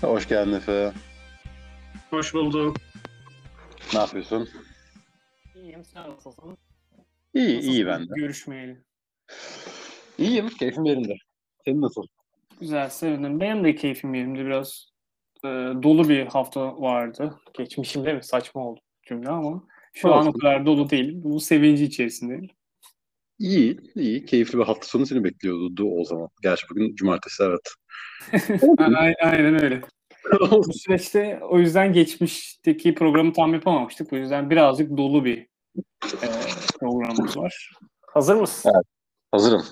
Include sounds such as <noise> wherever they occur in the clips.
Hoş geldin Efe. Hoş bulduk. Ne yapıyorsun? İyiyim, sen nasılsın? İyi, Nasılsın? iyi ben de. Görüşmeyeli. İyiyim, keyfim yerinde. Senin nasıl? Güzel, sevindim. Benim de keyfim yerimde biraz e, dolu bir hafta vardı. Geçmişimde mi? Saçma oldu cümle ama şu an o Olsun. kadar dolu değilim. Bu sevinci içerisindeyim. İyi, iyi. Keyifli bir hafta sonu seni bekliyordu o zaman. Gerçi bugün cumartesi evet. <laughs> A- Aynen öyle. <laughs> Bu süreçte o yüzden geçmişteki programı tam yapamamıştık. O yüzden birazcık dolu bir e, programımız var. Hazır mısın? Hazırım.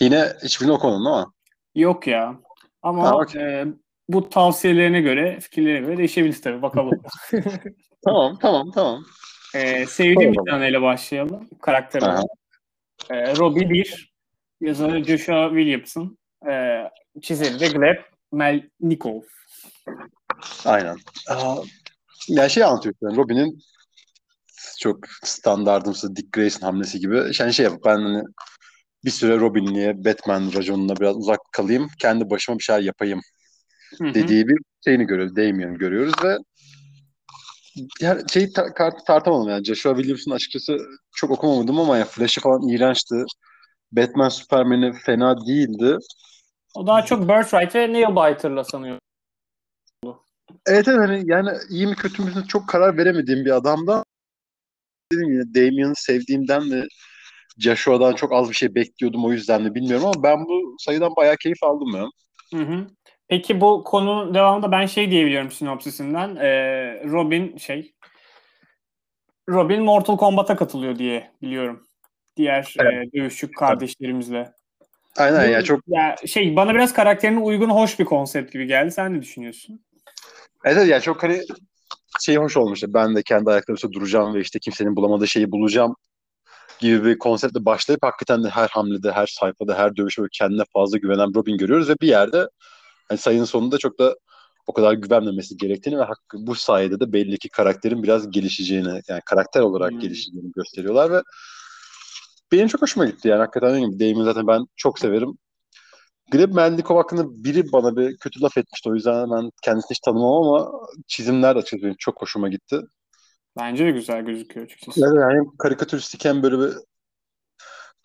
Yine hiçbirini okumadın ama. Yok ya. Ama Ha, okey. e, bu tavsiyelerine göre, fikirlerine göre değişebilir tabii. Bakalım. <laughs> Tamam, tamam, tamam. e, sevdiğim Tamam. bir taneyle başlayalım. Karakter Aha. olarak. E, Robbie 1. Yazarı Joshua Williamson. E, çizeri de Gleb Melnikov. Aynen. Aa, ya şey anlatıyor. Yani Robin'in çok standardımsı Dick Grayson hamlesi gibi. Yani şey yapıp ben hani bir süre Robin'liğe, Batman raconuna biraz uzak kalayım. Kendi başıma bir şeyler yapayım dediği bir şeyini görüyoruz. Damien'i görüyoruz ve yani şeyi ta- kart- tartamadım yani. Joshua Williams'ın açıkçası çok okumamadım ama ya Flash'ı falan iğrençti. Batman Superman'i fena değildi. O daha çok Birthright ve Nailbiter'la sanıyorum. Evet evet hani yani iyi mi kötü mü çok karar veremediğim bir adamda dedim yine Damien'i sevdiğimden mi Joshua'dan çok az bir şey bekliyordum o yüzden de bilmiyorum ama ben bu sayıdan bayağı keyif aldım ya. Hı hı. Peki bu konunun devamında ben şey diyebiliyorum sinopsisinden. E, Robin şey Robin Mortal Kombat'a katılıyor diye biliyorum. Diğer e, dövüşçü kardeşlerimizle. Aynen ya çok ya şey bana biraz karakterine uygun hoş bir konsept gibi geldi. Sen ne düşünüyorsun? evet evet, yani çok hani şey hoş olmuştu. Ben de kendi ayaklarım üstünde duracağım ve işte kimsenin bulamadığı şeyi bulacağım gibi bir konseptle başlayıp hakikaten de her hamlede, her sayfada, her dövüşte böyle kendine fazla güvenen Robin görüyoruz ve bir yerde hani sayının sonunda çok da o kadar güvenmemesi gerektiğini ve hakkı, bu sayede de belli ki karakterin biraz gelişeceğini, yani karakter olarak Hmm. gelişeceğini gösteriyorlar ve benim çok hoşuma gitti yani hakikaten dediğim gibi Damon'u zaten ben çok severim. Gleb Melnikov hakkında biri bana bir kötü laf etmişti. O yüzden ben kendisini hiç tanımam ama çizimler açıkçası benim çok hoşuma gitti. Bence de güzel gözüküyor açıkçası. Yani hem karikatüristik hem böyle bir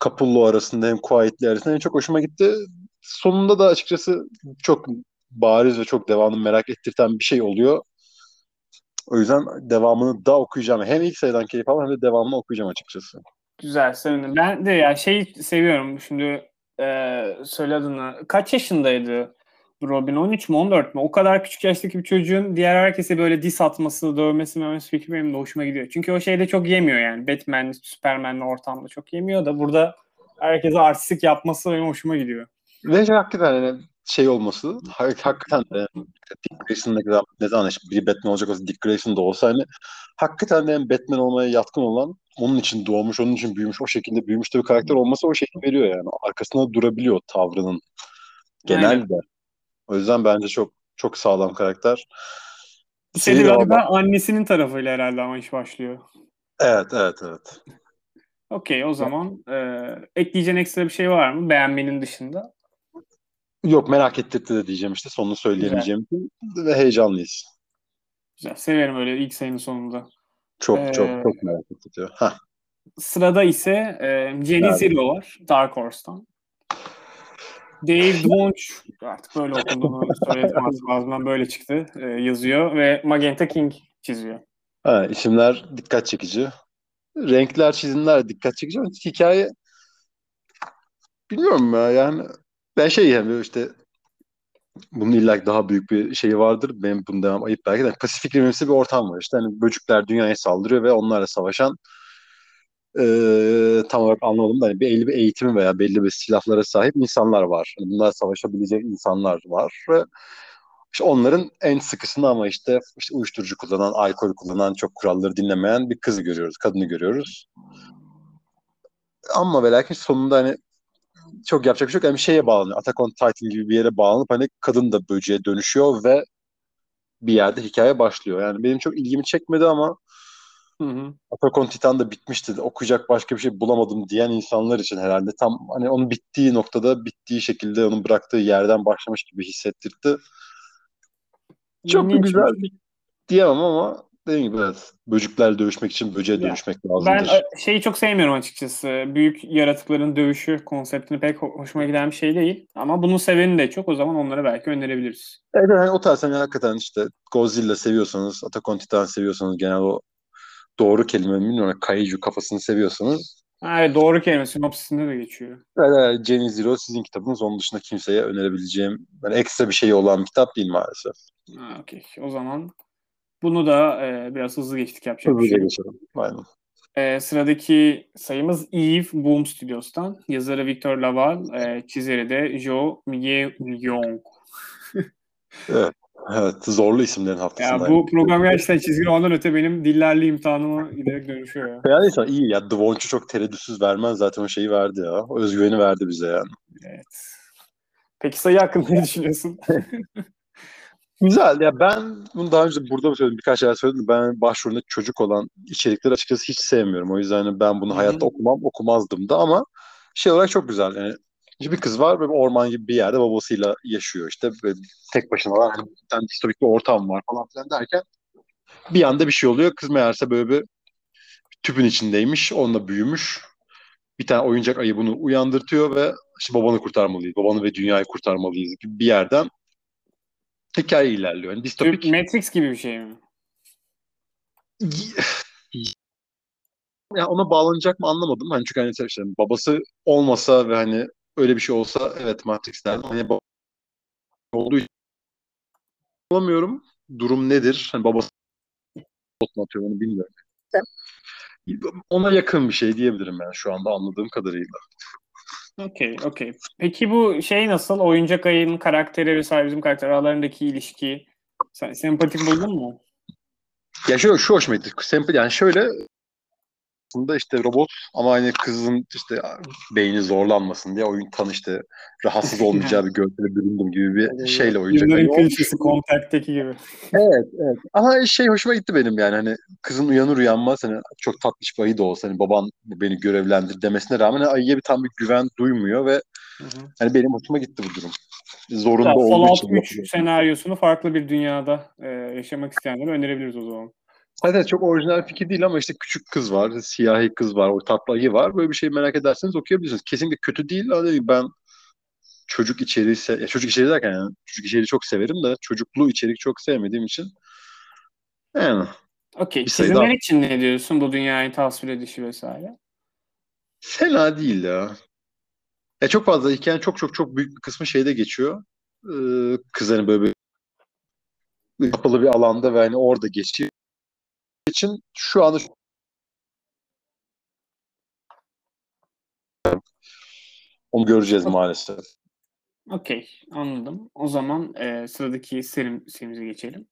Capullo arasında hem Quietly arasında en çok hoşuma gitti. Sonunda da açıkçası çok bariz ve çok devamını merak ettirten bir şey oluyor. O yüzden devamını da okuyacağım. Hem ilk sayıdan keyif aldım hem de devamını okuyacağım açıkçası. Güzel, sevindim. Ben de ya şey seviyorum. Şimdi e, söyle adını. Kaç yaşındaydı Robin? 13 mü 14 mü? O kadar küçük yaştaki bir çocuğun diğer herkese böyle diss atması, dövmesi, memesi fikri benim de hoşuma gidiyor. Çünkü o şeyde çok yemiyor yani. Batman, Superman'le ortamda çok yemiyor da burada herkese artistik yapması benim hoşuma gidiyor. Ve şey, hakikaten yani şey olması hak- hakikaten de yani Dick Grayson ne kadar ne zaman işte biri Batman olacak olsa Dick Grayson da olsa hani hakikaten de yani Batman olmaya yatkın olan onun için doğmuş, onun için büyümüş, o şekilde büyümüş de bir karakter olması o şekil veriyor yani. Arkasında durabiliyor tavrının genelde. O yüzden bence çok çok sağlam karakter. Seri de galiba annesinin tarafıyla herhalde ama iş başlıyor. Evet, evet, evet. Okey o zaman e, ekleyeceğin ekstra bir şey var mı beğenmenin dışında? Yok merak ettirdi de diyeceğim işte sonunu söyleyemeyeceğim için ve heyecanlıyız. Güzel. Severim öyle ilk sayının sonunda. Çok Ee, çok çok merak ettiriyor. Hah. Sırada ise e, Jenny. Zero var Dark Horse'tan. Dave Dwonch artık böyle okunduğunu söyletmez lazım. Böyle çıktı e, yazıyor ve Magenta King çiziyor. Ha, isimler dikkat çekici. Renkler, çizimler dikkat çekici ama hikaye bilmiyorum ya yani ben şey yani işte bunun illa daha büyük bir şeyi vardır. Benim bunu demem ayıp belki de Pasifik Rimimsi bir ortam var. İşte hani böcükler dünyaya saldırıyor ve onlarla savaşan eee, tam olarak anlamadım da hani belli bir eğitimi veya belli bir silahlara sahip insanlar var. Hani bunlar savaşabilecek insanlar var ve onların en sıkısını ama işte, işte uyuşturucu kullanan, alkol kullanan, çok kuralları dinlemeyen bir kızı görüyoruz, kadını görüyoruz. Ama ve lakin sonunda hani çok yapacak bir şey yok. Bir şeye bağlanıyor. Attack on Titan gibi bir yere bağlanıp hani kadın da böceğe dönüşüyor ve bir yerde hikaye başlıyor. Yani benim çok ilgimi çekmedi ama Hı hı. Attack on Titan da bitmişti. Okuyacak başka bir şey bulamadım diyen insanlar için herhalde tam hani onun bittiği noktada bittiği şekilde onun bıraktığı yerden başlamış gibi hissettirdi. Çok bir İlginç. güzel diyemem ama dediğim gibi evet. Böcüklerle dövüşmek için böceğe dönüşmek Ben lazımdır. e, şeyi çok sevmiyorum açıkçası. Büyük yaratıkların dövüşü konseptini pek ho- hoşuma giden bir şey değil. Ama bunu seveni de çok. O zaman onlara belki önerebiliriz. Evet hani o tarz hani hakikaten işte Godzilla seviyorsanız, Attack on Titan seviyorsanız genel o doğru kelime mi bilmiyorum. Kaiju kafasını seviyorsanız evet doğru kelime. Sinopsisinde de geçiyor. evet, Jenny Zero sizin kitabınız. Onun dışında kimseye önerebileceğim yani ekstra bir şey olan bir kitap değil maalesef. Ha, okey. O zaman bunu da e, biraz hızlı geçtik yapacak bir Hızlıca şey. geçelim. Aynen. E, sıradaki sayımız Eve Boom Studios'tan. Yazarı Victor Laval, e, çizeri de Joe Miguel <laughs> Evet. Evet. Zorlu isimlerin Ya haftasındayım. bu program gerçekten çizgi romandan öte benim dillerli imtihanıma giderek dönüşüyor ya. Yani insan iyi ya. Watch'u çok tereddütsüz vermez zaten o şeyi verdi ya. O özgüveni verdi bize yani. Evet. Peki sayı hakkında ne <laughs> düşünüyorsun? <laughs> Güzel ya ben bunu daha önce burada mı söyledim birkaç yer söyledim. Ben başrolünde çocuk olan içerikleri açıkçası hiç sevmiyorum. O yüzden hani ben bunu hayatta okumam okumazdım da ama şey olarak çok güzel. Yani bir kız var böyle orman gibi bir yerde babasıyla yaşıyor işte böyle tek başına var. Hani bir tane distopik bir ortam var falan filan derken bir anda bir şey oluyor. Kız meğerse böyle bir tüpün içindeymiş. Onunla büyümüş. Bir tane oyuncak ayı bunu uyandırtıyor ve işte babanı kurtarmalıyız. Babanı ve dünyayı kurtarmalıyız gibi bir yerden hikaye ilerliyor. Yani distopik Matrix gibi bir şey mi? ya ona bağlanacak mı anlamadım. Hani çünkü hani işte babası olmasa ve hani öyle bir şey olsa evet Matrix derdim. Hani olduğu için bulamıyorum. Durum nedir? Hani babası mu atıyor onu bilmiyorum. Ona yakın bir şey diyebilirim yani şu anda anladığım kadarıyla. Okey, okey. Peki bu şey nasıl? Oyuncak ayının karakteri ve bizim karakter aralarındaki ilişki sen sempatik buldun mu? Ya şu, şu hoşuma gitti. Sempati yani şöyle aslında işte robot ama hani kızın işte beyni zorlanmasın diye oyun tanıştı. Rahatsız olmayacağı bir görsele büründüm gibi bir şeyle oyuncak Yılların olmuş. klişesi Contact'teki gibi. Evet, evet. Ama şey hoşuma gitti benim yani hani kızın uyanır uyanmaz hani çok tatlış bir ayı da olsa hani baban beni görevlendir demesine rağmen hani ayıya bir tam bir güven duymuyor ve Hı hı. hani benim hoşuma gitti bu durum. Zorunda Ya, olduğu Fallout için. 3 senaryosunu farklı bir dünyada e, yaşamak isteyenlere önerebiliriz o zaman. Evet, evet, çok orijinal fikir değil ama işte küçük kız var, siyahi kız var, o tatlı ayı var. Böyle bir şey merak ederseniz okuyabilirsiniz. Kesinlikle kötü değil. Hani ben çocuk içeriği, se- ya çocuk içeriği derken yani çocuk içeriği çok severim de çocuklu içerik çok sevmediğim için yani Okey. Çizimler daha- için ne diyorsun? Bu dünyayı tasvir edişi vesaire. fena değil ya. Ya çok fazla hikayenin çok çok çok büyük bir kısmı şeyde geçiyor. Ee, kız hani böyle bir kapalı bir alanda ve hani orada geçiyor için şu anda onu göreceğiz maalesef. Okey. Anladım. O zaman e, sıradaki serim, serimize geçelim.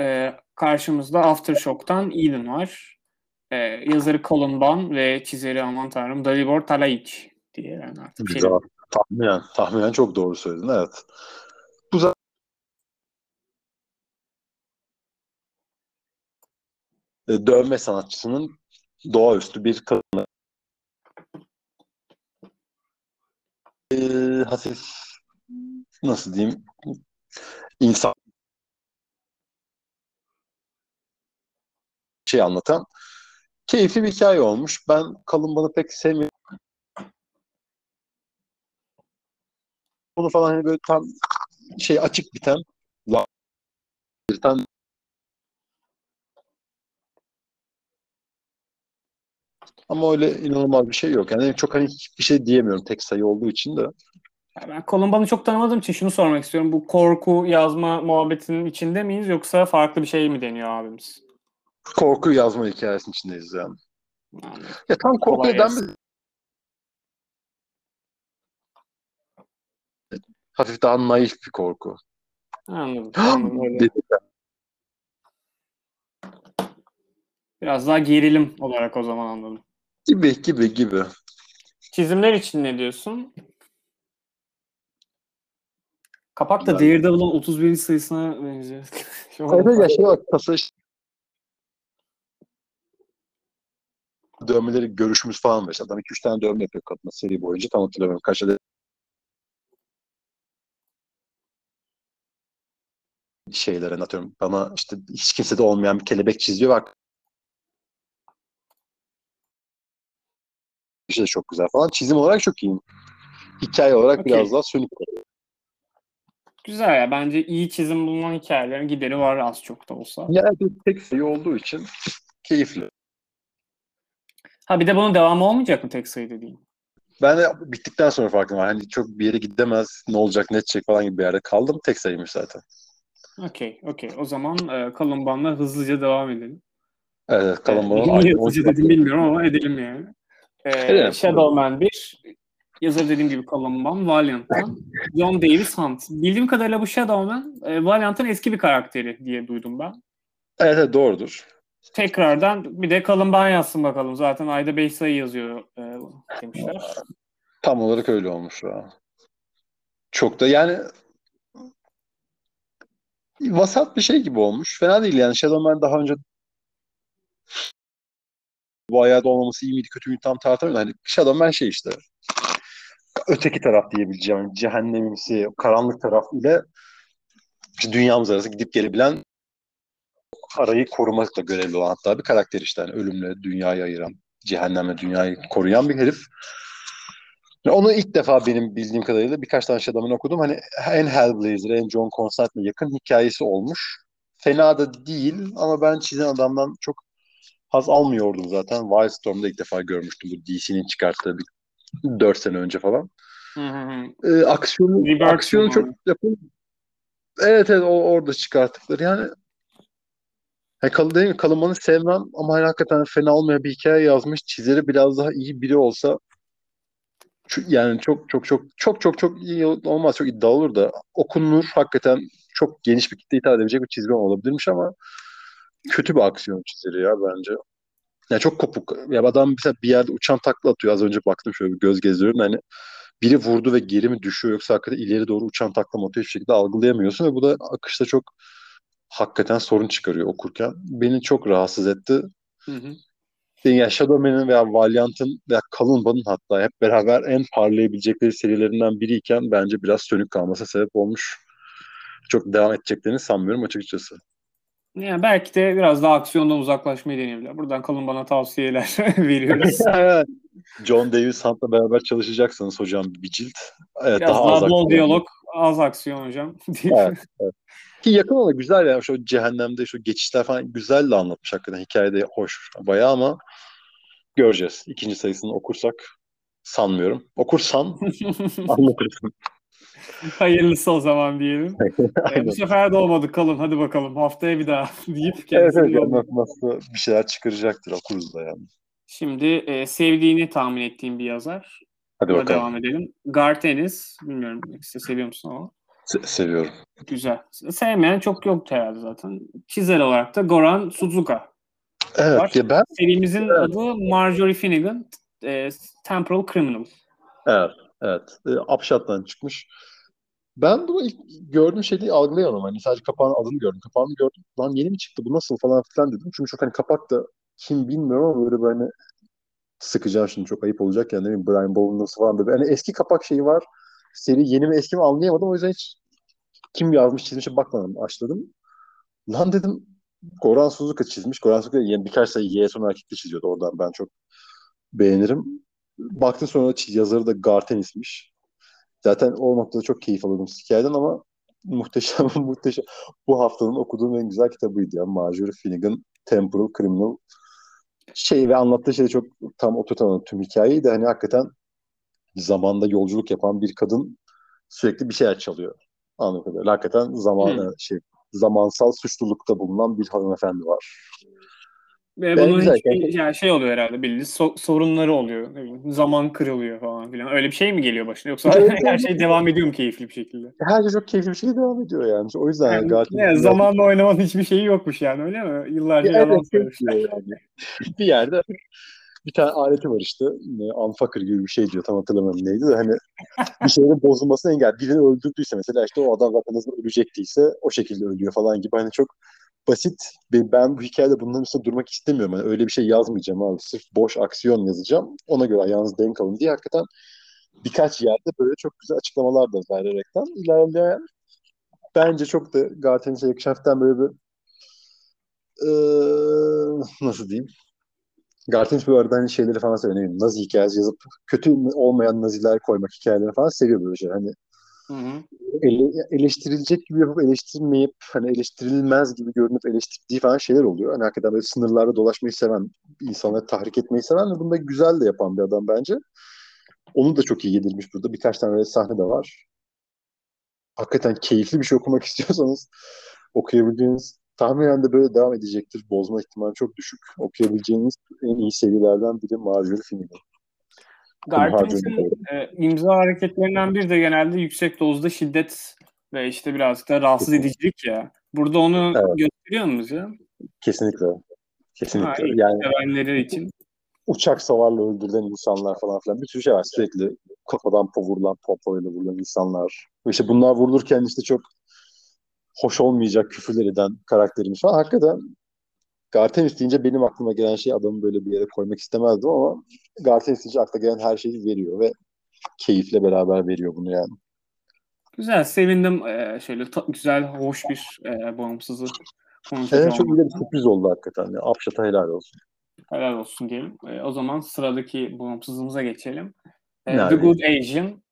E, karşımızda Aftershock'tan Eden var. E, yazarı Colin Bunn ve çizeri aman tanrım Dalibor Talaic diye yani artık bir şey Güzel. Tahminen, tahminen çok doğru söyledin. Evet. Bu zaten e, dövme sanatçısının doğaüstü bir kadını. Ee, hafif nasıl diyeyim insan şey anlatan keyifli bir hikaye olmuş. Ben kalın bana pek sevmiyorum. Bunu falan hani böyle tam şey açık biten ama öyle inanılmaz bir şey yok. Yani çok hani hiçbir şey diyemiyorum tek sayı olduğu için de. Ya Ben Colin Bunn'ı çok tanımadığım için şunu sormak istiyorum. Bu korku yazma muhabbetinin içinde miyiz yoksa farklı bir şey mi deniyor abimiz? Korku yazma hikayesinin içindeyiz yani. Anladım. Ya tam korku Kolay denmez. Hafif daha naif bir korku. Anladım. <gasps> anladım. Biraz daha gerilim olarak o zaman anladım. Gibi gibi gibi. Çizimler için ne diyorsun? Kapak da. Daredevil'ın 31. sayısına benziyor. <laughs> Evet ya şey bak pasaj dövmeleri görüşümüz falan var. İşte adam 2-3 tane dövme yapıyor kadına seri boyunca. Tam hatırlamıyorum kaç adet şeylere atıyorum. Bana işte hiç kimsede olmayan bir kelebek çiziyor. Bak de çok güzel falan. Çizim olarak çok iyi. Hikaye olarak Okey. biraz daha sönük. Güzel ya. Bence iyi çizim bulunan hikayelerin gideri var az çok da olsa. Yani tek sayı olduğu için keyifli. Ha bir de bunun devamı olmayacak mı tek sayı dediğin? Ben de bittikten sonra farkım var. Hani çok bir yere gidemez, ne olacak, ne edecek falan gibi bir yerde kaldım. Tek sayıymış zaten. Okey, okey. O zaman e, Kalınban'la hızlıca devam edelim. Evet, kalın E, bana. niye hızlıca dedim bilmiyorum ama edelim yani. E, Edelim. Shadowman 1, yazar dediğim gibi Kalınban, Valiant'tan, John Davis Hunt. Bildiğim kadarıyla bu Shadowman, e, Valiant'ın eski bir karakteri diye duydum ben. Evet, evet doğrudur. Tekrardan bir de Kalınban yazsın bakalım. Zaten ayda 5 sayı yazıyor e, demişler. Tam olarak öyle olmuş ya. Çok da yani vasat bir şey gibi olmuş. Fena değil yani. Shadowman daha önce bu hayat olmaması iyi miydi kötü müydü tam tartamıyorum. Hani Shadowman şey işte öteki taraf diyebileceğim. Cehennemimsi, karanlık taraf ile işte dünyamız arası gidip gelebilen arayı korumakla görevli olan hatta bir karakter işte. Yani ölümle dünyayı ayıran, cehennemle dünyayı koruyan bir herif. Onu ilk defa benim bildiğim kadarıyla birkaç tane Shadowman okudum. Hani en Hellblazer, en John Constantine'e yakın hikayesi olmuş. Fena da değil ama ben çizen adamdan çok haz almıyordum zaten. Wildstorm'da ilk defa görmüştüm bu DC'nin çıkarttığı bir 4 sene önce falan. Hı. Ee, aksiyonu, Rebirth aksiyonu mi çok yapın. Evet evet o, orada çıkarttıkları yani He, kalın değil mi? Kalınmanı sevmem ama hani hakikaten fena olmayan bir hikaye yazmış. Çizeri biraz daha iyi biri olsa yani çok çok çok çok çok çok iyi olmaz. Çok iddialı olur da okunur hakikaten çok geniş bir kitle hitap edebilecek bir çizgi olabilirmiş ama kötü bir aksiyon çizeri ya bence. Yani çok kopuk. Ya adam mesela bir yerde uçan takla atıyor. Az önce baktım şöyle bir göz gezdiriyorum. Yani biri vurdu ve geri mi düşüyor yoksa hakikaten ileri doğru uçan takla mı atıyor hiçbir şekilde algılayamıyorsun ve bu da akışta çok hakikaten sorun çıkarıyor okurken. Beni çok rahatsız etti. Hı hı. Yani Shadowman'ın veya Valiant'ın veya Kalınba'nın hatta hep beraber en parlayabilecekleri serilerinden biriyken bence biraz sönük kalmasına sebep olmuş. Çok devam edeceklerini sanmıyorum açıkçası. Yani belki de biraz daha aksiyondan uzaklaşmayı deneyebilirler. Buradan kalın bana tavsiyeler <laughs> veriyoruz. <laughs> Evet. John Davis Hunt'la beraber çalışacaksanız hocam bir cilt. Evet, Biraz daha daha, az bol aksiyon. diyalog, az aksiyon hocam. <laughs> Evet, evet. Ki yakın olan güzel yani şu cehennemde şu geçişler falan güzel de anlatmış hakikaten. Hikayede hoş bayağı ama göreceğiz. İkinci sayısını okursak sanmıyorum. Okursan anlatırsın. <laughs> Hayırlısı o zaman diyelim. <laughs> Ee, bu sefer de olmadı kalın hadi bakalım haftaya bir daha <laughs> deyip Evet kendisini evet yolladı. anlatması bir şeyler çıkaracaktır okuruz da yani. Şimdi e, sevdiğini tahmin ettiğim bir yazar. Hadi Buna bakalım. devam edelim. Garth Ennis. Bilmiyorum size seviyor musun ama. Se- seviyorum. Güzel. Sevmeyen çok yoktu herhalde zaten. Çizer olarak da Goran Suzuka. Evet Var. ya ben Serimizin Evet. adı Marjorie Finnegan e, Temporal Criminal. evet evet e, Upshot'tan çıkmış. Ben bunu ilk gördüğüm şeyi algılayamadım. Hani sadece kapağın adını gördüm. Kapağını gördüm. Lan yeni mi çıktı bu nasıl falan filan dedim. Çünkü çok hani kapak da kim bilmiyorum ama böyle böyle sıkacağım şimdi çok ayıp olacak yani ne bileyim Brian nasıl falan böyle. Hani eski kapak şeyi var. Seri yeni mi eski mi anlayamadım. O yüzden hiç kim yazmış çizmişe bakmadım. Açladım. Lan dedim Goran Suzuka çizmiş. Goran Suzuka yani birkaç sayı Y son erkekte çiziyordu oradan. Ben çok beğenirim. Baktım sonra yazarı da Gartenis'miş. Zaten o noktada çok keyif alıyordum hikayeden ama muhteşem <laughs> muhteşem. Bu haftanın okuduğum en güzel kitabıydı ya. Marjorie Finnegan Temporal Criminal. Şey ve anlattığı şey de çok tam oturtamadım tüm hikayeyi de hani hakikaten zamanda yolculuk yapan bir kadın sürekli bir şeyler çalıyor. Anladığım kadarıyla. Hakikaten zaman Hmm. şey zamansal suçlulukta bulunan bir hanımefendi var. Ve Ben bunun gerçekten. yani şey oluyor herhalde bildiğiniz so- sorunları oluyor. Zaman kırılıyor falan filan. Öyle bir şey mi geliyor başına yoksa Evet, <laughs> her şey devam ediyor mu keyifli bir şekilde? Her şey çok keyifli bir şekilde devam ediyor yani. O yüzden Yani, gayet ne, zamanla oynamanın hiçbir şeyi yokmuş yani öyle mi? Yıllarca yalan söylemişler. yani. Bir yerde bir tane aleti var işte. Unfucker gibi bir şey diyor. Tam hatırlamıyorum neydi de hani bir şeylerin bozulmasına engel. Birini öldürdüyse mesela işte o adam zaten nasıl ölecekse o şekilde ölüyor falan gibi. Hani çok basit. Ben bu hikayede bunların üstünde durmak istemiyorum. Hani öyle bir şey yazmayacağım abi. Sırf boş aksiyon yazacağım. Ona göre yalnız denk alın diye hakikaten birkaç yerde böyle çok güzel açıklamalar da vererekten ilerleyen bence çok da Garten'e yakışan böyle bir ee, nasıl diyeyim? Gartenç bu arada hani şeyleri falan seviyor. Nazi hikayesi yazıp kötü olmayan Naziler koymak hikayelerini falan seviyor böyle şey. Hani Ele, eleştirilecek gibi yapıp eleştirmeyip hani eleştirilmez gibi görünüp eleştirdiği falan şeyler oluyor. Hani hakikaten böyle sınırlarda dolaşmayı seven, insanları tahrik etmeyi seven ve bunu da güzel de yapan bir adam bence. Onu da çok iyi yedirmiş burada. Birkaç tane öyle sahne de var. Hakikaten keyifli bir şey okumak <laughs> istiyorsanız okuyabileceğiniz tahminen de böyle devam edecektir. Bozma ihtimali çok düşük. Okuyabileceğiniz en iyi serilerden biri Marjorie Finnegan. Garten'in e, imza hareketlerinden bir de genelde yüksek dozda şiddet ve işte birazcık da rahatsız edicilik ya. Burada onu evet. gösteriyor muyuz ya? Kesinlikle. Kesinlikle. Ha, yani sevenleri için. Uçak savarla öldürülen insanlar falan filan bir sürü şey var. Sürekli kafadan vurulan, pompayla vurulan insanlar. İşte bunlar vurulurken işte çok hoş olmayacak küfürler eden karakterimiz falan. Hakikaten Gartenis deyince benim aklıma gelen şey adamı böyle bir yere koymak istemezdim ama Gartenis deyince akla gelen her şeyi veriyor ve keyifle beraber veriyor bunu yani. Güzel, sevindim. Ee, şöyle ta- güzel, hoş bir e, bağımsızı Evet, çok iyi bir sürpriz oldu hakikaten. Yani. Apşat'a helal olsun. Helal olsun diyelim. E, o zaman sıradaki bağımsızlığımıza geçelim. E, The Good Asian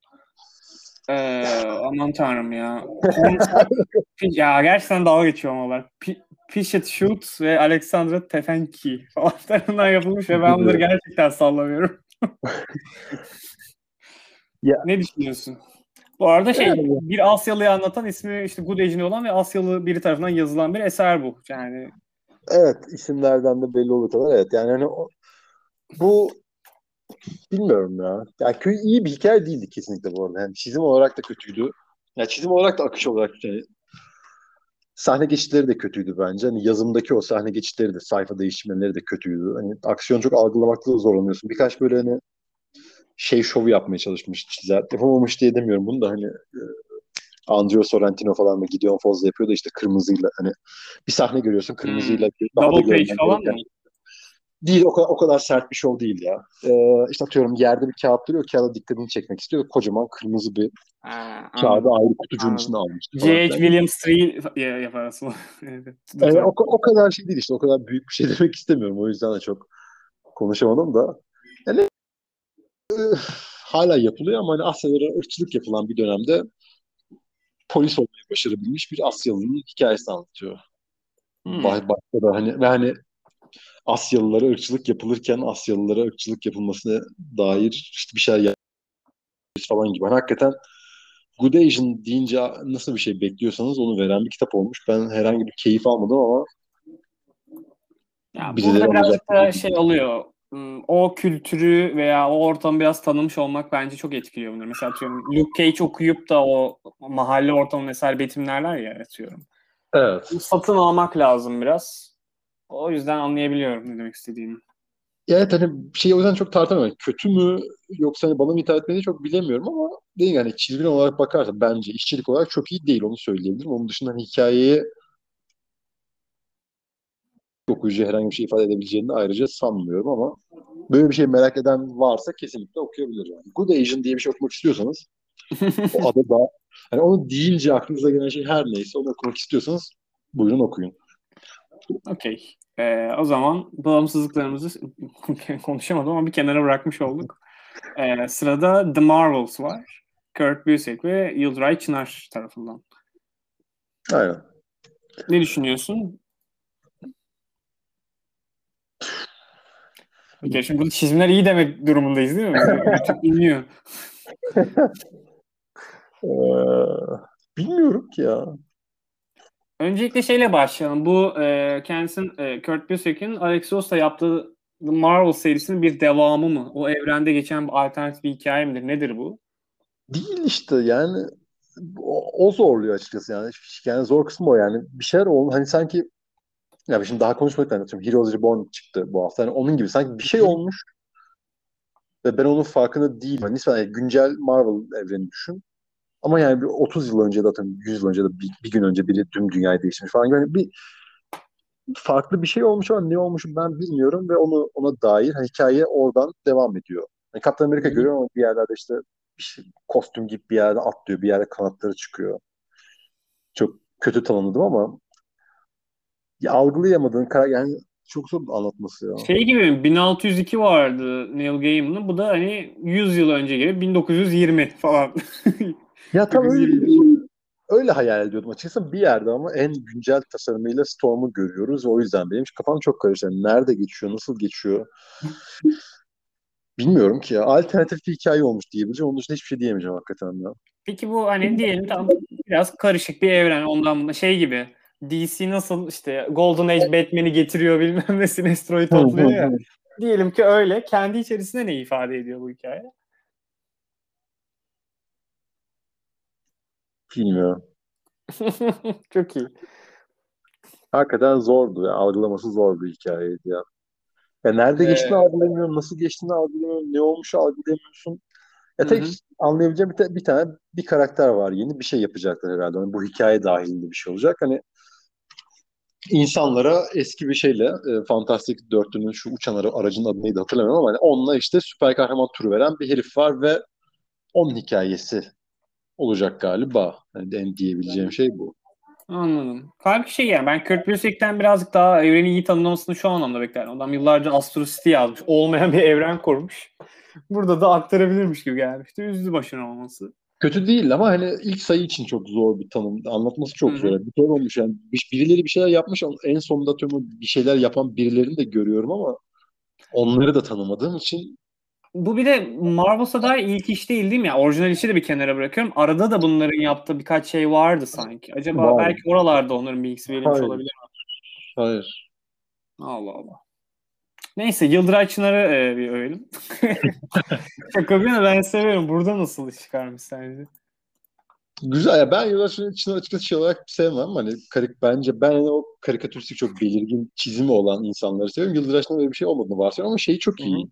ee, aman tanrım ya. <laughs> ya gerçekten dalga geçiyorum ama ben. Pichet Shoot ve Alexandra Tefenki <laughs> falan tarafından yapılmış ve ben bunları gerçekten sallamıyorum. <laughs> ya. Ne düşünüyorsun? Bu arada şey bir Asyalı'yı anlatan ismi işte Good Asian olan ve Asyalı biri tarafından yazılan bir eser bu. Yani Evet isimlerden de belli kadar evet. Yani hani o, bu bilmiyorum ya. Yani köy iyi bir hikaye değildi kesinlikle bu arada. Yani çizim olarak da kötüydü. Yani çizim olarak da akış olarak yani sahne geçitleri de kötüydü bence. Hani yazımdaki o sahne geçitleri de sayfa değiştirmeleri de kötüydü. Hani aksiyon çok algılamakta da zorlanıyorsun. Birkaç böyle hani şey şovu yapmaya çalışmış çizer. Yapamamış diye demiyorum bunu da hani e, Andrea Sorrentino falan da Gideon Fozla yapıyor da işte kırmızıyla hani bir sahne görüyorsun kırmızıyla. Hmm. Double page falan mı? Değil o kadar, o kadar sert bir şov değil ya. Ee, işte atıyorum yerde bir kağıt duruyor. Kağıda dikkatini çekmek istiyor. Kocaman kırmızı bir ha, kağıdı ayrı kutucuğun anladım. içine almış. J.H. Williams 3 yaparsın. <laughs> evet. evet o, o kadar şey değil işte. O kadar büyük bir şey <laughs> demek istemiyorum. O yüzden de çok konuşamadım da. Yani hala yapılıyor ama hani Asyalara ırkçılık yapılan bir dönemde polis olmayı başarabilmiş bir Asyalı'nın hikayesini anlatıyor. Hmm. Başta da hani ve hani Asyalılara ırkçılık yapılırken Asyalılara ırkçılık yapılmasına dair işte bir şeyler falan gibi. Yani hakikaten Good Asian deyince nasıl bir şey bekliyorsanız onu veren bir kitap olmuş. Ben herhangi bir keyif almadım ama ya burada birazcık da şey oluyor. Hmm, o kültürü veya o ortamı biraz tanımış olmak bence çok etkiliyor bunları. Mesela atıyorum Luke Cage okuyup da o mahalle ortamı mesela betimlerler ya atıyorum. Evet. Satın almak lazım biraz. O yüzden anlayabiliyorum ne demek istediğini. Evet hani şey o yüzden çok tartamıyorum. Kötü mü yoksa hani bana mı hitap etmediğini çok bilemiyorum ama değil yani çizgi olarak bakarsa bence işçilik olarak çok iyi değil onu söyleyebilirim. Onun dışında hani hikayeyi okuyucu herhangi bir şey ifade edebileceğini ayrıca sanmıyorum ama böyle bir şey merak eden varsa kesinlikle okuyabilir yani. Good Asian diye bir şey okumak istiyorsanız o <laughs> adı da hani onu deyince aklınıza gelen şey her neyse onu okumak istiyorsanız buyurun okuyun. Okey. Ee, o zaman bağımsızlıklarımızı <laughs> konuşamadım ama bir kenara bırakmış olduk. Ee, sırada The Marvels var. Kurt Busiek ve Yıldıray Çınar tarafından. Aynen. Ne düşünüyorsun? Peki şimdi burada çizimler iyi demek durumundayız değil mi? <laughs> Dinliyor. ee, bilmiyorum ki ya. Öncelikle şeyle başlayalım. Bu e, kendisinin e, Kurt Busiek'in Alex Ross'la yaptığı The Marvel serisinin bir devamı mı? O evrende geçen bir alternatif bir hikaye midir? Nedir bu? Değil işte yani o, o zorluyor açıkçası yani. Yani zor kısmı o yani. Bir şeyler oldu. Hani sanki ya şimdi daha konuşmadık anlatıyorum. Heroes Reborn çıktı bu hafta. Yani onun gibi sanki bir şey olmuş ve ben onun farkında değilim. Hani nispeten güncel Marvel evreni düşün. Ama yani bir 30 yıl önce de zaten 100 yıl önce de bir, bir gün önce biri tüm dünyayı değiştirmiş falan. Yani bir farklı bir şey olmuş ama ne olmuş ben bilmiyorum ve onu ona dair hikaye oradan devam ediyor. Yani Kaptan Amerika görüyor ama bir yerlerde işte bir şey, kostüm gibi bir yerde atlıyor, bir yerde kanatları çıkıyor. çok kötü tanımladım ama ya, algılayamadığın karakter yani çok zor anlatması ya. Şey gibi 1602 vardı Neil Gaiman'ın. Bu da hani 100 yıl önce gibi 1920 falan. <laughs> ya tam öyle, öyle hayal ediyordum açıkçası bir yerde ama en güncel tasarımıyla Storm'u görüyoruz. O yüzden benim kafam çok karıştı. Nerede geçiyor, nasıl geçiyor? Bilmiyorum ki ya. Alternatif bir hikaye olmuş diyebileceğim. Onun dışında hiçbir şey diyemeyeceğim hakikaten ya. Peki bu hani diyelim tam biraz karışık bir evren ondan buna şey gibi DC nasıl işte Golden Age Batman'i getiriyor bilmem ne Sinestro'yu topluyor ya. diyelim ki öyle. Kendi içerisinde ne ifade ediyor bu hikaye? Bilmiyorum. <laughs> Çok iyi. Hakikaten zordu. Yani algılaması zor bir hikayeydi ya. Ya nerede Ee, geçtiğini algılayamıyorum, nasıl geçtiğini algılayamıyorum, ne olmuş algılayamıyorsun. Ya tek Hı-hı. anlayabileceğim bir, ta- bir tane bir karakter var. Yeni bir şey yapacaklar herhalde. Yani bu hikaye dahilinde bir şey olacak. Hani insanlara eski bir şeyle e, Fantastic Dörtlü'nün şu uçan ara, aracın adı neydi hatırlamıyorum ama hani onunla işte süper kahraman turu veren bir herif var ve onun hikayesi olacak galiba. Yani en diyebileceğim şey bu. Anladım. Halbuki şey yani ben Kurt Busiek'ten birazcık daha evreni iyi tanımlamasını şu anlamda beklerdim. Adam yıllarca Astro City yazmış. Olmayan bir evren kurmuş. Burada da aktarabilirmiş gibi gelmişti. Üzdü başına olması. Kötü değil ama hani ilk sayı için çok zor bir tanım. Anlatması çok Hı hı. zor. Bir kere olmuş yani. Bir- Birileri bir şeyler yapmış. En sonunda tüm bir şeyler yapan birilerini de görüyorum ama onları da tanımadığım için Bu bir de Marvel'sa dair ilk iş değil değil mi? ya? Orijinal işi de bir kenara bırakıyorum. Arada da bunların yaptığı birkaç şey vardı sanki. Acaba Var. belki oralarda onların bilgisi verilmiş Hayır. olabilir mi? hayır. Allah Allah. Neyse Yıldıray Çınar'ı e, bir övelim. <laughs> Şaka bir yana ben seviyorum. Burada nasıl iş çıkarmış sence? Güzel ya ben Yıldaş'ın için açıkçası şey olarak sevmem. Hani karik bence ben hani o karikatüristik çok belirgin çizimi olan insanları seviyorum. Yıldıraç'ın öyle bir şey olmadığını varsayıyorum ama şeyi çok iyi. Hı hı.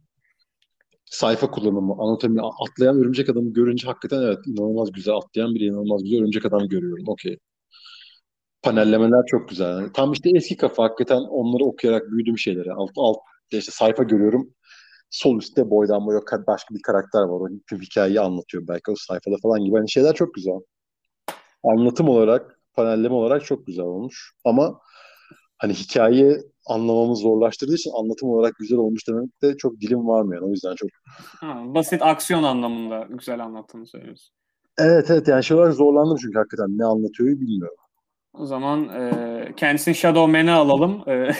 Sayfa kullanımı, anatomi, atlayan örümcek adamı görünce hakikaten evet inanılmaz güzel. Atlayan bir inanılmaz güzel örümcek adam görüyorum. Okey. Panellemeler çok güzel. Yani tam işte eski kafa hakikaten onları okuyarak büyüdüğüm şeyleri. Alt, alt işte sayfa görüyorum. Sol üstte boydan boya ka- başka bir karakter var. O tüm hikayeyi anlatıyor belki o sayfada falan gibi. Hani şeyler çok güzel. Anlatım olarak, panelleme olarak çok güzel olmuş. Ama hani hikayeyi anlamamız zorlaştırdığı için anlatım olarak güzel olmuş demek de çok dilim varmıyor. O yüzden çok Ha, basit aksiyon anlamında güzel anlattığını söylüyorsun. Evet evet yani şey olarak zorlandım çünkü hakikaten ne anlatıyor bilmiyorum. O zaman e, kendisini Shadow Man'e alalım. E,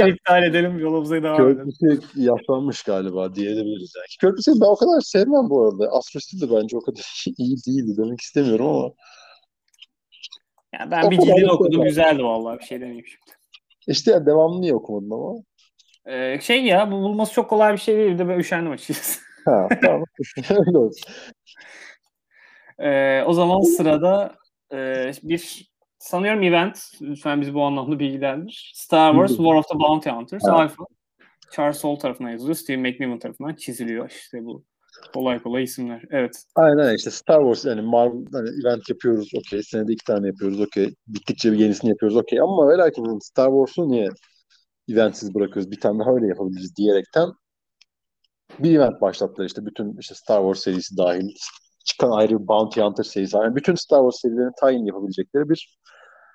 <laughs> <laughs> iptal edelim. Yolumuza devam edelim. Körpüsü yaşlanmış galiba diyebiliriz yani. Körpüsü ben o kadar sevmem bu arada. Astro City de bence o kadar <laughs> iyi değildi demek istemiyorum ama Ya ben O bir cildini okudum. Güzeldi vallahi. Bir şey demeyeyim şimdi. İşte ya devamlı niye okumadın ama? E, şey ya bu bulması çok kolay bir şey değil de ben üşendim açıkçası. <laughs> Ha tamam. <laughs> Öyle olsun. E, o zaman sırada e, bir sanıyorum event. Lütfen bizi bu anlamda bilgilendir. Star Wars. War of the Bounty Hunters. Evet. Alpha. Charles Soule tarafından yazılıyor. Steve McNiven tarafından çiziliyor. İşte bu kolay kolay isimler. Evet. Aynen işte Star Wars yani Marvel hani event yapıyoruz okey. Senede iki tane yapıyoruz okey. Bittikçe bir yenisini yapıyoruz okey. Ama ve lakin Star Wars'u niye eventsiz bırakıyoruz? Bir tane daha öyle yapabiliriz diyerekten bir event başlattılar işte. Bütün işte Star Wars serisi dahil çıkan ayrı bir Bounty Hunter serisi. Yani bütün Star Wars serilerini tayin yapabilecekleri bir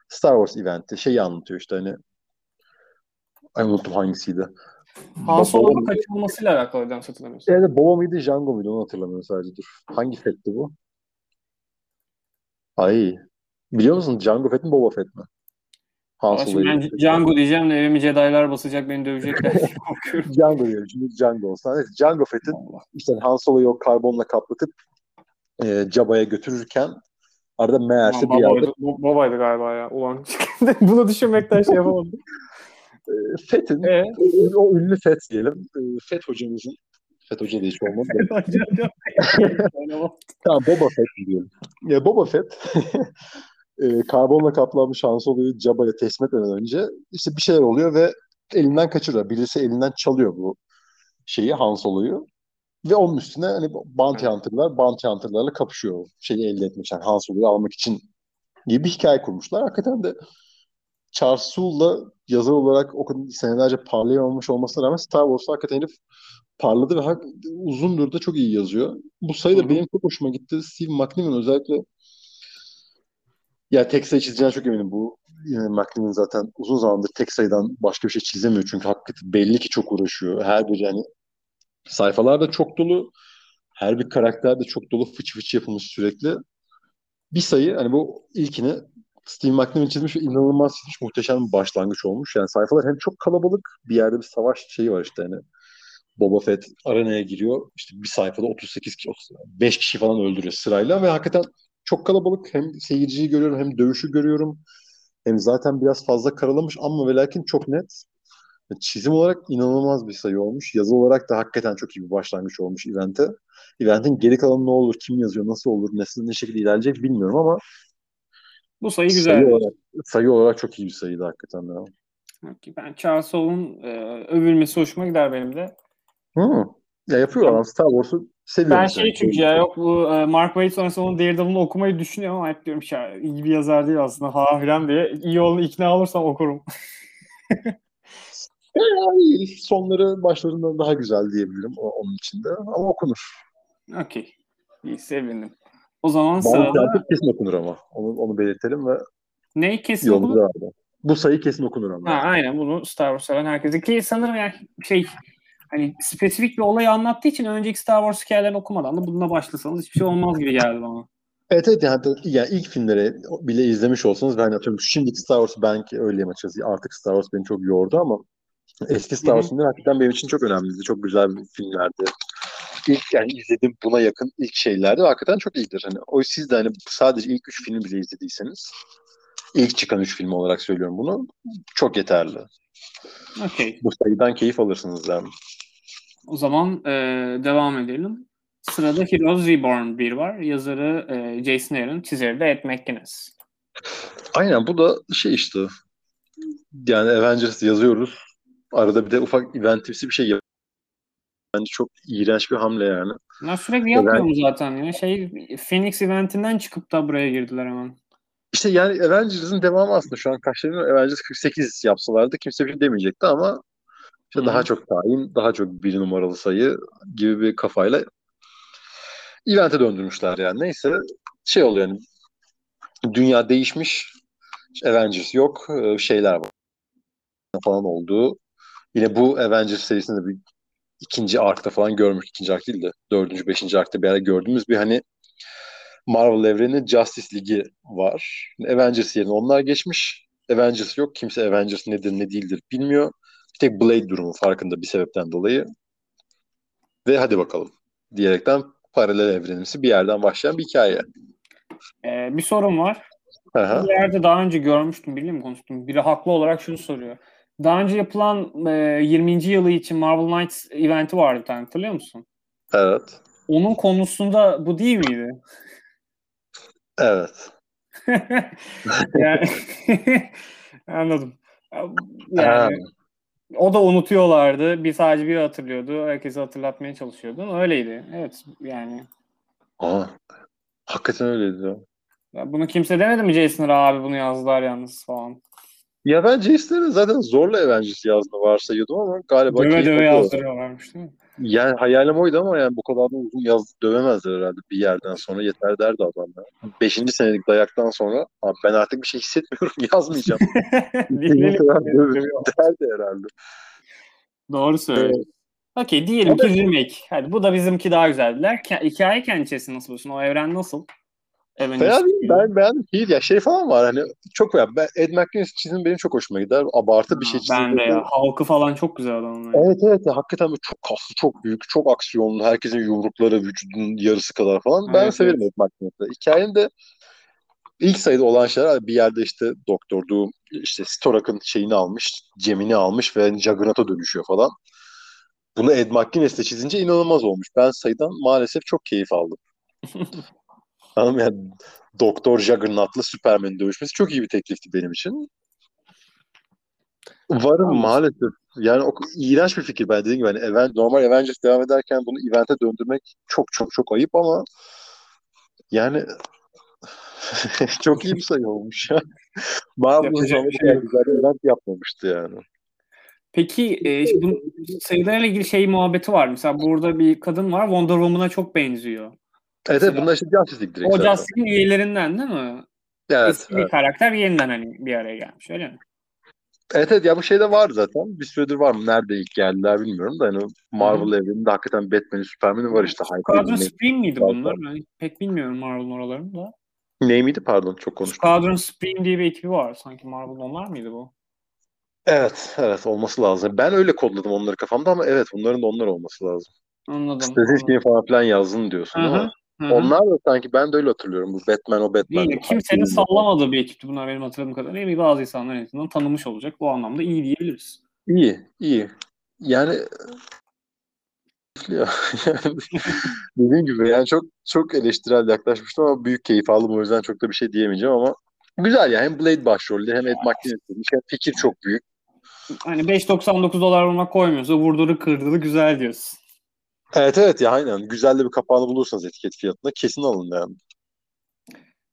Star Wars eventi. Şeyi anlatıyor işte hani Ay unuttum hangisiydi. Han Solo'nun kaçırılmasıyla alakalı yanlış hatırlamıyorsam. Evet, Boba mıydı, Jango muydu onu hatırlamıyorum sadece dur. Hangi Fett'ti bu? Ay. Biliyor musun Jango Fett mi Boba Fett mi? Han Solo'yu. ben Django diyeceğim de evimi Jedi'lar basacak beni dövecekler. <laughs> Django diyelim. Şimdi Django olsa. Evet, Django Fett'in işte Han Solo'yu o karbonla kaplatıp e, Jaba'ya götürürken arada meğerse bir yerde babaydı, babaydı galiba ya. Ulan <laughs> bunu düşünmekten şey yapamadım. E, Fett'in Ee? o ünlü Fett diyelim. E, Fett hocamızın Fett hoca da hiç olmadı. <laughs> Tamam Boba Fett diyelim. Ya Boba Fett <laughs> e, karbonla kaplanmış Han Solo'yu Jabba'ya teslim etmeden önce işte bir şeyler oluyor ve elinden kaçırıyor. Birisi elinden çalıyor bu şeyi Han Solo'yu. Ve onun üstüne hani Bounty Hunter'lar Bounty Hunter'larla kapışıyor. Şeyi elde etmek için, Han Solo'yu almak için gibi bir hikaye kurmuşlar. Hakikaten de Charles Soule'la yazar olarak o kadar senelerce parlayamamış olmasına rağmen Star Wars'ta hakikaten herif parladı ve hak, uzundur da çok iyi yazıyor. Bu sayı da benim çok hoşuma gitti. Steve McNiven özellikle Ya tek sayı çizeceğine çok eminim. Bu yine McLean zaten uzun zamandır tek sayıdan başka bir şey çizemiyor. Çünkü hakikaten belli ki çok uğraşıyor. Her bir yani sayfalar da çok dolu. Her bir karakter de çok dolu. Fıç fıç yapılmış sürekli. Bir sayı hani bu ilkini Steve McLean çizmiş ve inanılmaz çizmiş. Muhteşem bir başlangıç olmuş. Yani sayfalar hem çok kalabalık bir yerde bir savaş şeyi var işte hani Boba Fett arenaya giriyor. İşte bir sayfada 38 kişi, 5 kişi falan öldürüyor sırayla ve hakikaten çok kalabalık. Hem seyirciyi görüyorum hem dövüşü görüyorum. Hem zaten biraz fazla karalamış ama ve lakin çok net. Çizim olarak inanılmaz bir sayı olmuş. Yazı olarak da hakikaten çok iyi bir başlangıç olmuş evente. Eventin geri kalanı ne olur, kim yazıyor, nasıl olur, nasıl ne şekilde ilerleyecek bilmiyorum ama bu sayı güzel. Sayı olarak, sayı olarak çok iyi bir sayıydı hakikaten. Ya. Ben Charles Soule'un e, övülmesi hoşuma gider benim de. Hı. Ya yapıyor adam Star Wars'u seviyor. Ben şey çünkü ya yok bu e, Mark Waid sonrası onun Daredevil'ını okumayı düşünüyorum ama diyorum ya iyi bir yazar değil aslında falan filan diye. iyi onu ikna olursam okurum. <laughs> yani sonları başlarından daha güzel diyebilirim onun içinde ama okunur. Okey. İyi sevindim. O zaman sırada... kesin okunur ama. Onu, onu belirtelim ve ne kesin okunur? Bu sayı kesin okunur ama. Ha, aynen bunu Star Wars seven herkese. Ki sanırım yani şey hani spesifik bir olayı anlattığı için önceki Star Wars hikayelerini okumadan da bununla başlasanız hiçbir şey olmaz gibi geldi bana. Evet evet yani, yani ilk filmleri bile izlemiş olsanız ben atıyorum şimdiki Star Wars belki öyleyim açıkçası artık Star Wars beni çok yordu ama eski Star Wars filmleri hakikaten benim için çok önemliydi. Çok güzel filmlerdi. İlk yani izlediğim buna yakın ilk şeylerdi. Hakikaten çok iyidir. Hani o siz de hani sadece ilk üç filmi bile izlediyseniz ilk çıkan üç film olarak söylüyorum bunu. Çok yeterli. Okay. Bu sayıdan keyif alırsınız yani. O zaman e, devam edelim. Sırada Heroes Reborn 1 var. Yazarı e, Jason Aaron, çizeri de Ed McGuinness. Aynen bu da şey işte yani Avengers yazıyoruz. Arada bir de ufak eventimsi bir şey yap. Bence çok iğrenç bir hamle yani. Ya sürekli yapmıyor mu zaten ya? Şey Phoenix eventinden çıkıp da buraya girdiler hemen. İşte yani Avengers'ın devamı aslında şu an kaçlarını Avengers 48 yapsalardı kimse bir şey demeyecekti ama işte daha çok tayin, daha çok bir numaralı sayı gibi bir kafayla event'e döndürmüşler yani. Neyse şey oluyor yani dünya değişmiş Avengers yok e, şeyler var falan olduğu. Yine bu Avengers serisinde bir ikinci arkta falan görmüş. ikinci ark değil de dördüncü, beşinci arkta bir ara gördüğümüz bir hani Marvel evreninin Justice League'i var. Avengers yerine onlar geçmiş. Avengers yok. Kimse Avengers nedir ne değildir bilmiyor. Bir tek Blade durumu farkında bir sebepten dolayı. Ve hadi bakalım diyerekten paralel evrenimsi bir yerden başlayan bir hikaye. Ee, bir sorun var. Aha. Bir yerde daha önce görmüştüm, biriyle mi konuştum? Biri haklı olarak şunu soruyor. Daha önce yapılan e, 20. yılı için Marvel Knights eventi vardı tane hatırlıyor musun? Evet. Onun konusunda bu değil miydi? Evet. <laughs> yani <laughs> anladım. Yani o da unutuyorlardı. Bir sadece biri hatırlıyordu. Herkesi hatırlatmaya çalışıyordu. Öyleydi. Evet yani. Aa, hakikaten öyleydi ya. ya. Bunu kimse demedi mi Jason abi bunu yazdılar yalnız falan. Ya ben Jason'ın zaten zorla Avengers yazdığını varsayıyordum ama galiba döve döve yazdırıyorlarmış değil mi? Yani hayalim oydu ama yani bu kadar da uzun yaz dövemezler herhalde bir yerden sonra yeter derdi adamlar. Beşinci senelik dayaktan sonra abi ben artık bir şey hissetmiyorum <laughs> yazmayacağım. <laughs> derdi herhalde. Doğru söylüyorsun. Evet. Okey diyelim ki remake. Hadi bu da bizimki daha güzeldiler. Hikaye kendi içerisinde nasıl bulsun? O evren nasıl? Fena değil. Ben beğendim. İyi ya şey falan var hani çok beğendim. Ben Ed McGuinness çizimi benim çok hoşuma gider. Abartı ha, bir şey çizim. Ben de ya. Halkı falan çok güzel adam. Evet evet ya. Hakikaten çok kaslı, çok büyük, çok aksiyonlu. Herkesin yumrukları vücudunun yarısı kadar falan. Evet, ben severim evet. Ed McGuinness'ı. Hikayenin de ilk sayıda olan şeyler bir yerde işte Doktor Doom işte Storak'ın şeyini almış, Cemini almış ve Juggernaut'a dönüşüyor falan. Bunu Ed McGuinness'le çizince inanılmaz olmuş. Ben sayıdan maalesef çok keyif aldım. <laughs> Anladın yani Doktor Juggernaut'la Superman'in dövüşmesi çok iyi bir teklifti benim için. Varım maalesef. Yani o iğrenç bir fikir ben dediğim gibi. Hani event, normal Avengers devam ederken bunu event'e döndürmek çok çok çok ayıp ama yani <laughs> çok iyi bir sayı olmuş ya. Marvel'ın zamanı şey güzel event yapmamıştı yani. Peki e, bu sayılarla ilgili şey muhabbeti var. Mesela burada bir kadın var Wonder Woman'a çok benziyor. Evet, evet bunlar işte Justice League direkt. O Justice League üyelerinden değil mi? Evet, Eski bir evet. karakter yeniden hani bir araya gelmiş öyle mi? Evet evet ya bu şeyde var zaten. Bir süredir var mı? Nerede ilk geldiler bilmiyorum da hani Marvel evreninde hakikaten Batman'i, Superman'i var işte. Squadron Supreme miydi bunlar? Ben pek bilmiyorum Marvel'ın oralarını da. Ney miydi pardon çok konuştum. Squadron Supreme diye bir ekibi var. Sanki Marvel'ın onlar mıydı bu? Evet evet olması lazım. Ben öyle kodladım onları kafamda ama evet bunların da onlar olması lazım. Anladım. Strateji falan filan yazdın diyorsun Hı hı, ama hı hı. onlar da sanki ben de öyle hatırlıyorum. Bu Batman o Batman. Değil, kimsenin sallamadığı bir ekipti bunlar benim hatırladığım kadarıyla. Bir bazı insanlar en azından tanımış olacak. Bu anlamda iyi diyebiliriz. İyi iyi. Yani ya. Yani <laughs> dediğim gibi yani çok çok eleştirel yaklaşmıştım ama büyük keyif aldım o yüzden çok da bir şey diyemeyeceğim ama güzel ya hem Blade başrolde hem Ed McKinney hem fikir çok büyük. Hani 5.99 dolar buna koymuyorsa vurduru kırdılı güzel diyorsun. Evet evet ya aynen güzel de bir kapağını bulursanız etiket fiyatına kesin alın yani.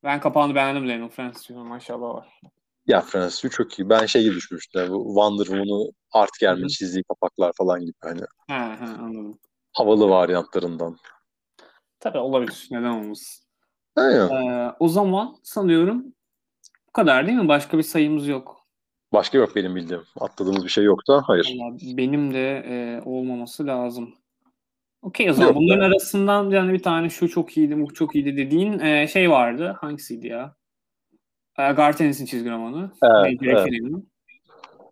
Ben kapağını beğendim Leno Francis maşallah var. Ya Fransız çok iyi. Ben şey gibi düşünmüştüm. yani bu Wonder Woman'ı Art Germin çizdiği kapaklar falan gibi hani He he anladım. havalı varyantlarından. Tabii olabilir. Neden olmasın. Aynen. Ee, o zaman sanıyorum bu kadar değil mi? Başka bir sayımız yok. Başka yok benim bildiğim. Atladığımız bir şey yok da hayır. Vallahi benim de e, olmaması lazım. Okey o zaman Yok bunların arasından yani bir tane şu çok iyiydi, bu çok iyiydi dediğin e, şey vardı. Hangisiydi ya? E, Gartenis'in çizgi romanı. Evet, Major evet.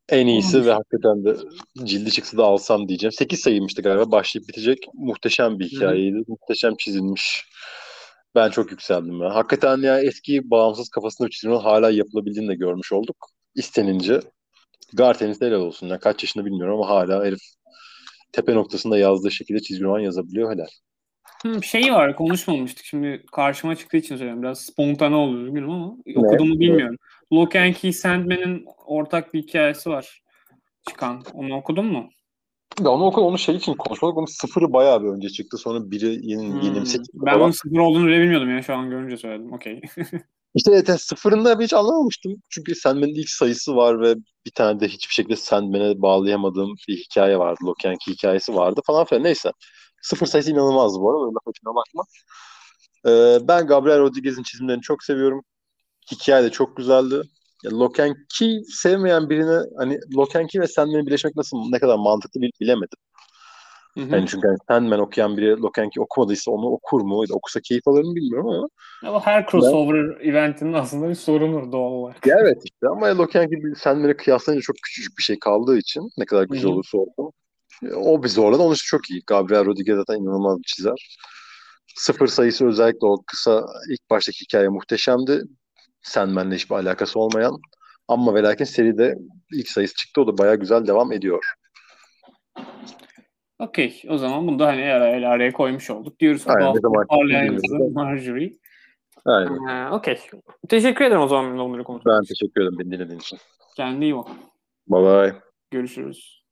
En iyisi Olmuş. ve hakikaten de cildi çıksa da alsam diyeceğim. 8 sayıymıştı galiba. Başlayıp bitecek. Muhteşem bir Hı hı. hikayeydi. Muhteşem çizilmiş. Ben çok yükseldim ya. Hakikaten ya eski bağımsız kafasında roman hala yapılabildiğini de görmüş olduk. İstenince. Gartenis helal olsun. Ya. Kaç yaşında bilmiyorum ama hala herif tepe noktasında yazdığı şekilde çizgi roman yazabiliyor helal. Hı, şey var konuşmamıştık. Şimdi karşıma çıktığı için söylüyorum. Biraz spontane oldu bilmiyorum ama okuduğumu bilmiyorum. Lock and Key Sandman'in ortak bir hikayesi var. Çıkan. Onu okudun mu? Ya onu okudum. Onun şey için konuşmadık. Onun sıfırı bayağı bir önce çıktı. Sonra biri yeni, Hmm. yenimsi çıktı Ben onun sıfır olduğunu bile bilmiyordum ya. Şu an görünce söyledim. Okey. <laughs> İşte evet, yani sıfırında hiç anlamamıştım. Çünkü Sandman'in ilk sayısı var ve bir tane de hiçbir şekilde Sandman'e bağlayamadığım bir hikaye vardı. Key hikayesi vardı falan filan. Neyse. Sıfır sayısı inanılmazdı bu arada. Öyle laf ettiğine bakma. Ee, ben Gabriel Rodriguez'in çizimlerini çok seviyorum. Hikaye de çok güzeldi. Key sevmeyen birine hani Key ve Sandman'i birleşmek nasıl ne kadar mantıklı bil- bilemedim. Hı hı. Yani çünkü hani Sandman okuyan biri Key okumadıysa onu okur mu? Ya da okusa keyif alır mı bilmiyorum ama bu her crossover eventinin aslında bir sorunu doğal olarak. Ya evet işte ama Loki gibi Sandman'e kıyaslayınca çok küçücük bir şey kaldığı için ne kadar güzel olursa olsun o bir zorladı. Onun için çok iyi. Gabriel Rodriguez zaten inanılmaz bir çizer. Sıfır sayısı özellikle o kısa ilk baştaki hikaye muhteşemdi. Sandman'le hiçbir alakası olmayan. Ama ve lakin seride ilk sayısı çıktı. O da bayağı güzel devam ediyor. Okey. O zaman bunu da hani araya, araya koymuş olduk. Diyoruz ki bu hafta Marjorie. Aynen. Ee, Okey. Teşekkür ederim o zaman benimle onları konuşmak Ben teşekkür ederim beni dinlediğin için. Kendine iyi bak. Bye bye. Görüşürüz.